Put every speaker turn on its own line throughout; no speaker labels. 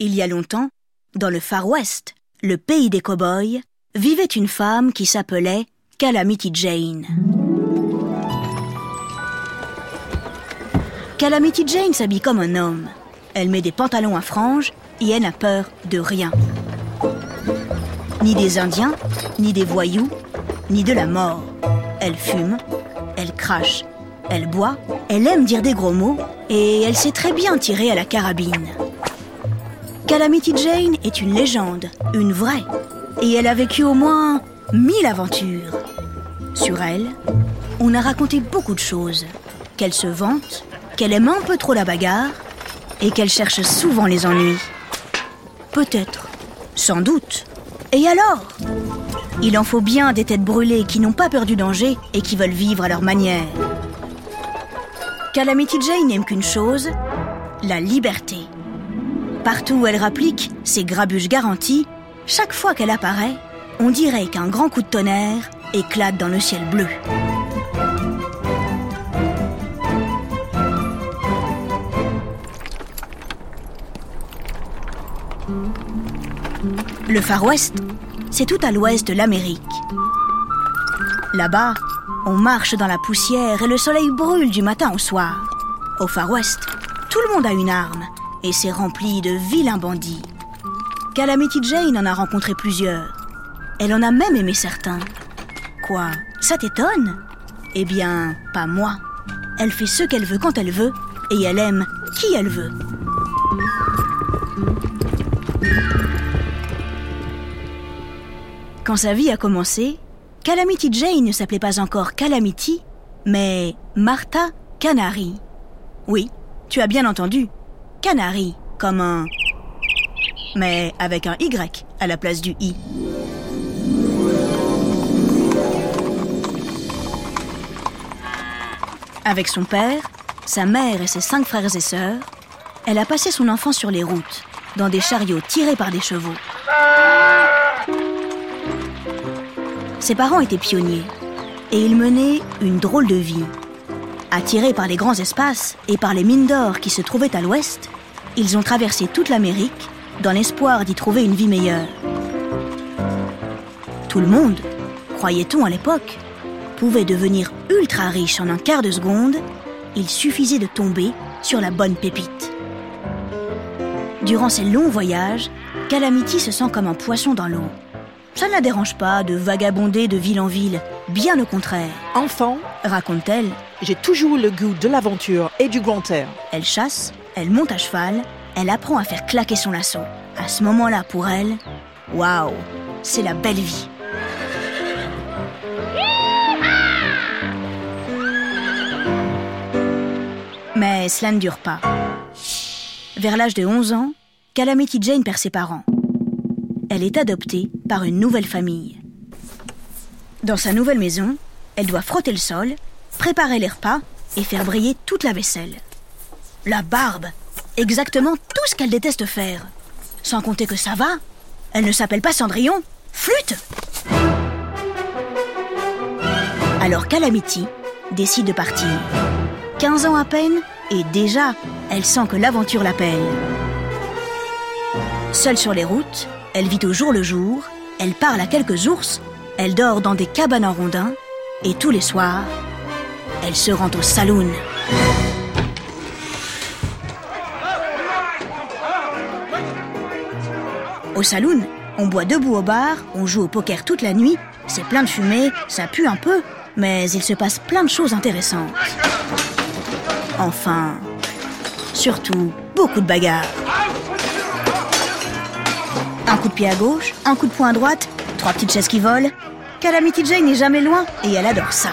Il y a longtemps, dans le Far West, le pays des cow-boys, vivait une femme qui s'appelait Calamity Jane. Calamity Jane s'habille comme un homme. Elle met des pantalons à franges et elle n'a peur de rien. Ni des Indiens, ni des voyous, ni de la mort. Elle fume, elle crache, elle boit, elle aime dire des gros mots et elle sait très bien tirer à la carabine. Calamity Jane est une légende, une vraie, et elle a vécu au moins mille aventures. Sur elle, on a raconté beaucoup de choses. Qu'elle se vante, qu'elle aime un peu trop la bagarre, et qu'elle cherche souvent les ennuis. Peut-être, sans doute. Et alors? Il en faut bien des têtes brûlées qui n'ont pas peur du danger et qui veulent vivre à leur manière. Calamity Jane n'aime qu'une chose, la liberté. Partout où elle rapplique ses grabuges garanties, chaque fois qu'elle apparaît, on dirait qu'un grand coup de tonnerre éclate dans le ciel bleu. Le Far West, c'est tout à l'ouest de l'Amérique. Là-bas, on marche dans la poussière et le soleil brûle du matin au soir. Au Far West, tout le monde a une arme et c'est rempli de vilains bandits. Calamity Jane en a rencontré plusieurs. Elle en a même aimé certains. Quoi Ça t'étonne? Eh bien, pas moi. Elle fait ce qu'elle veut quand elle veut et elle aime qui elle veut. Quand sa vie a commencé, Calamity Jane ne s'appelait pas encore Calamity, mais Martha Canary. Oui, tu as bien entendu. Canary, comme un... Mais avec un Y à la place du I. Avec son père, sa mère et ses cinq frères et sœurs, elle a passé son enfance sur les routes, dans des chariots tirés par des chevaux. Ses parents étaient pionniers et ils menaient une drôle de vie. Attirés par les grands espaces et par les mines d'or qui se trouvaient à l'ouest, ils ont traversé toute l'Amérique dans l'espoir d'y trouver une vie meilleure. Tout le monde, croyait-on à l'époque, pouvait devenir ultra riche en un quart de seconde, il suffisait de tomber sur la bonne pépite. Durant ces longs voyages, Calamity se sent comme un poisson dans l'eau. Ça ne la dérange pas de vagabonder de ville en ville, bien au contraire.
Enfant,
Raconte-t-elle,
j'ai toujours eu le goût de l'aventure et du grand air.
elle chasse, elle monte à cheval, elle apprend à faire claquer son lasso. À ce moment-là, pour elle, waouh, c'est la belle vie. Mais cela ne dure pas. Vers l'âge de 11 ans, Calamity Jane perd ses parents. Elle est adoptée par une nouvelle famille. Dans sa nouvelle maison, elle doit frotter le sol, préparer les repas et faire briller toute la vaisselle. La barbe, exactement tout ce qu'elle déteste faire. Sans compter que ça va, elle ne s'appelle pas Cendrillon, Flûte Alors Calamity décide de partir. 15 ans à peine, et déjà, elle sent que l'aventure l'appelle. Seule sur les routes, elle vit au jour le jour, elle parle à quelques ours, elle dort dans des cabanes en rondins, et tous les soirs, elle se rend au saloon. Au saloon, on boit debout au bar, on joue au poker toute la nuit, c'est plein de fumée, ça pue un peu, mais il se passe plein de choses intéressantes. Enfin, surtout beaucoup de bagarres. Un coup de pied à gauche, un coup de poing à droite, trois petites chaises qui volent. Calamity Jane n'est jamais loin et elle adore ça.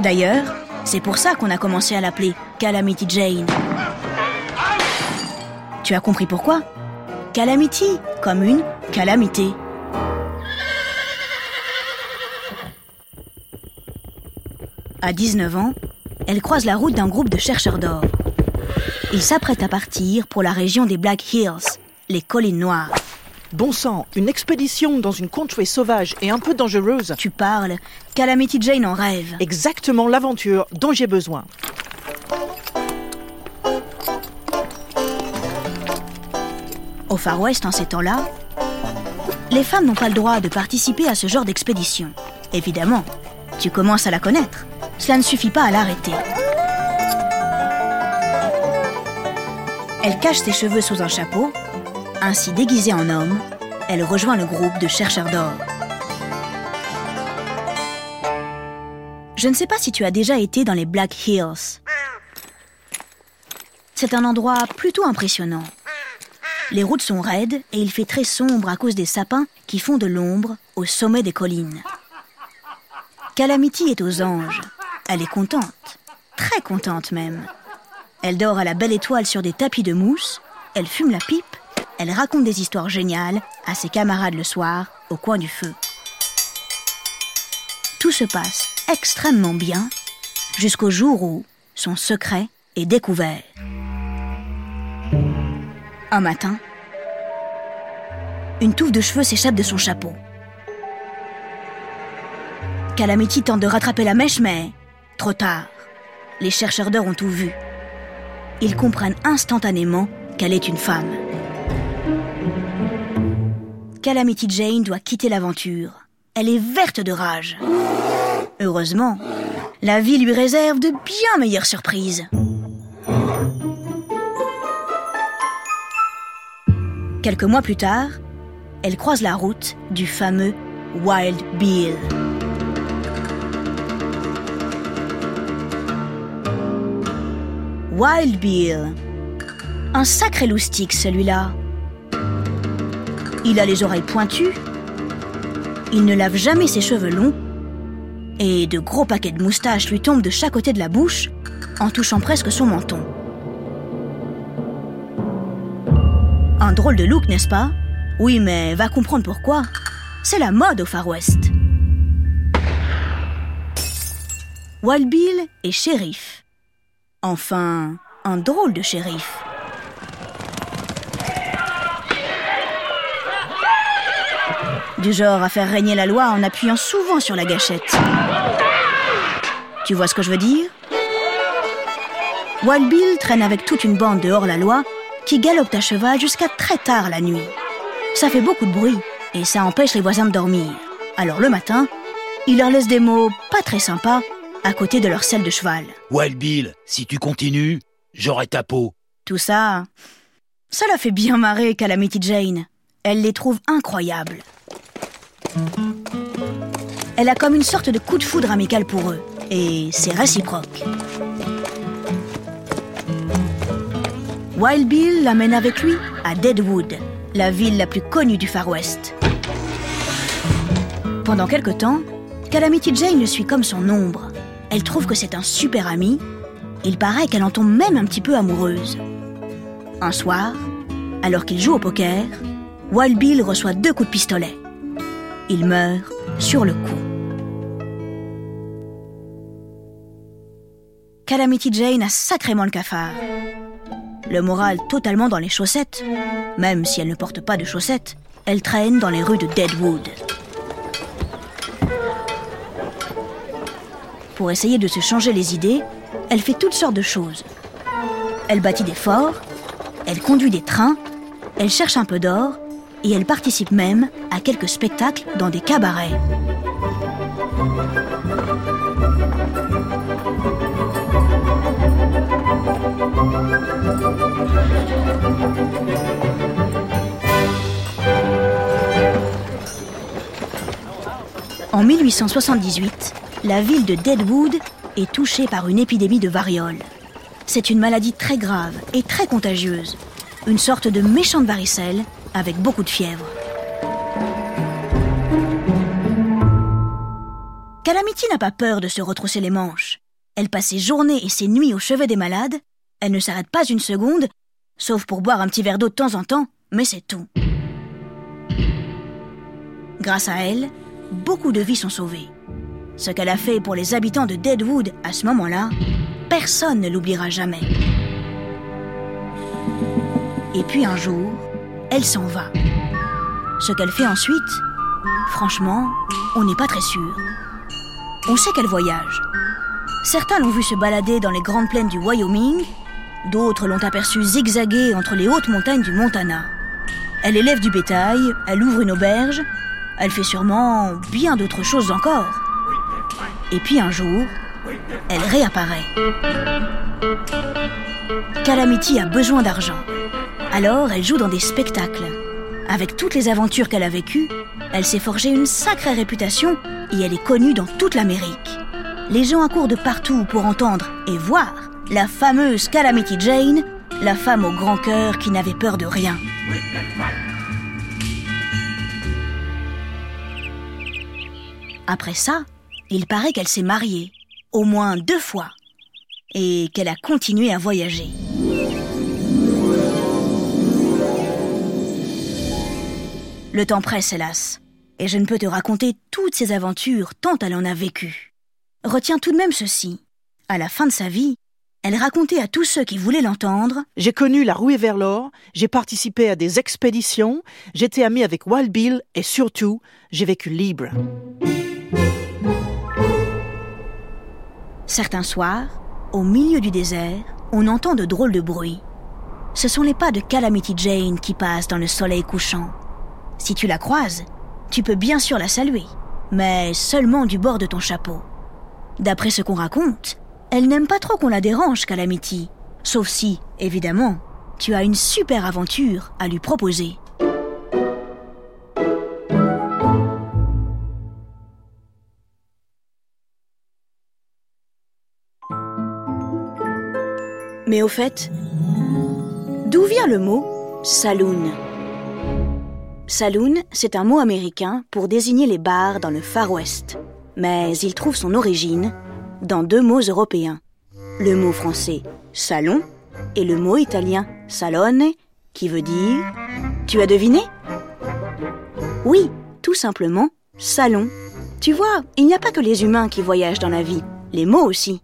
D'ailleurs, c'est pour ça qu'on a commencé à l'appeler Calamity Jane. Tu as compris pourquoi? Calamity, comme une calamité. À 19 ans, elle croise la route d'un groupe de chercheurs d'or. Ils s'apprêtent à partir pour la région des Black Hills, les collines noires.
Bon sang, une expédition dans une contrée sauvage et un peu dangereuse.
Tu parles, Calamity Jane en rêve.
Exactement l'aventure dont j'ai besoin.
Au Far West, en ces temps-là, les femmes n'ont pas le droit de participer à ce genre d'expédition. Évidemment, tu commences à la connaître. Cela ne suffit pas à l'arrêter. Elle cache ses cheveux sous un chapeau. Ainsi déguisée en homme, elle rejoint le groupe de chercheurs d'or. Je ne sais pas si tu as déjà été dans les Black Hills. C'est un endroit plutôt impressionnant. Les routes sont raides et il fait très sombre à cause des sapins qui font de l'ombre au sommet des collines. Calamity est aux anges. Elle est contente, très contente même. Elle dort à la belle étoile sur des tapis de mousse, elle fume la pipe, elle raconte des histoires géniales à ses camarades le soir au coin du feu. Tout se passe extrêmement bien jusqu'au jour où son secret est découvert. Un matin, une touffe de cheveux s'échappe de son chapeau. Calamity tente de rattraper la mèche, mais trop tard. Les chercheurs d'or ont tout vu. Ils comprennent instantanément qu'elle est une femme. Calamity Jane doit quitter l'aventure. Elle est verte de rage. Heureusement, la vie lui réserve de bien meilleures surprises. Quelques mois plus tard, elle croise la route du fameux Wild Bill. Wild Bill. Un sacré loustique celui-là. Il a les oreilles pointues. Il ne lave jamais ses cheveux longs. Et de gros paquets de moustaches lui tombent de chaque côté de la bouche en touchant presque son menton. Un drôle de look, n'est-ce pas? Oui, mais va comprendre pourquoi. C'est la mode au Far West. Wild Bill est shérif. Enfin, un drôle de shérif. Du genre à faire régner la loi en appuyant souvent sur la gâchette. Tu vois ce que je veux dire? Wild Bill traîne avec toute une bande de hors-la-loi qui galopent à cheval jusqu'à très tard la nuit. Ça fait beaucoup de bruit et ça empêche les voisins de dormir. Alors le matin, il leur laisse des mots pas très sympas à côté de leur selle de cheval.
Wild Bill, si tu continues, j'aurai ta peau.
Tout ça, ça la fait bien marrer Calamity Jane. Elle les trouve incroyables. Elle a comme une sorte de coup de foudre amical pour eux, et c'est réciproque. Wild Bill l'amène avec lui à Deadwood, la ville la plus connue du Far West. Pendant quelque temps, Calamity Jane le suit comme son ombre. Elle trouve que c'est un super ami. Il paraît qu'elle en tombe même un petit peu amoureuse. Un soir, alors qu'il joue au poker, Wild Bill reçoit deux coups de pistolet. Il meurt sur le coup. Calamity Jane a sacrément le cafard. Le moral totalement dans les chaussettes. Même si elle ne porte pas de chaussettes, elle traîne dans les rues de Deadwood. Pour essayer de se changer les idées, elle fait toutes sortes de choses. Elle bâtit des forts, elle conduit des trains, elle cherche un peu d'or et elle participe même à quelques spectacles dans des cabarets. En 1878, la ville de Deadwood est touchée par une épidémie de variole. C'est une maladie très grave et très contagieuse, une sorte de méchante varicelle avec beaucoup de fièvre. Calamity n'a pas peur de se retrousser les manches. Elle passe ses journées et ses nuits au chevet des malades. Elle ne s'arrête pas une seconde, sauf pour boire un petit verre d'eau de temps en temps, mais c'est tout. Grâce à elle, beaucoup de vies sont sauvées. Ce qu'elle a fait pour les habitants de Deadwood à ce moment-là, personne ne l'oubliera jamais. Et puis un jour, elle s'en va. Ce qu'elle fait ensuite, franchement, on n'est pas très sûr. On sait qu'elle voyage. Certains l'ont vue se balader dans les grandes plaines du Wyoming, d'autres l'ont aperçue zigzaguer entre les hautes montagnes du Montana. Elle élève du bétail, elle ouvre une auberge, elle fait sûrement bien d'autres choses encore. Et puis un jour, elle réapparaît. Calamity a besoin d'argent. Alors elle joue dans des spectacles. Avec toutes les aventures qu'elle a vécues, elle s'est forgée une sacrée réputation et elle est connue dans toute l'Amérique. Les gens accourent de partout pour entendre et voir la fameuse Calamity Jane, la femme au grand cœur qui n'avait peur de rien. Après ça, il paraît qu'elle s'est mariée, au moins deux fois, et qu'elle a continué à voyager. Le temps presse, hélas, et je ne peux te raconter toutes ses aventures tant elle en a vécu. Retiens tout de même ceci. À la fin de sa vie, elle racontait à tous ceux qui voulaient l'entendre
J'ai connu la rouée vers l'or, j'ai participé à des expéditions, j'étais amie avec Wild Bill et surtout, j'ai vécu libre.
Certains soirs, au milieu du désert, on entend de drôles de bruits. Ce sont les pas de Calamity Jane qui passent dans le soleil couchant. Si tu la croises, tu peux bien sûr la saluer, mais seulement du bord de ton chapeau. D'après ce qu'on raconte, elle n'aime pas trop qu'on la dérange, Calamity. Sauf si, évidemment, tu as une super aventure à lui proposer. Mais au fait, d'où vient le mot saloon? Saloon, c'est un mot américain pour désigner les bars dans le Far West. Mais il trouve son origine dans deux mots européens. Le mot français salon et le mot italien salone qui veut dire... Tu as deviné? Oui, tout simplement salon. Tu vois, il n'y a pas que les humains qui voyagent dans la vie, les mots aussi.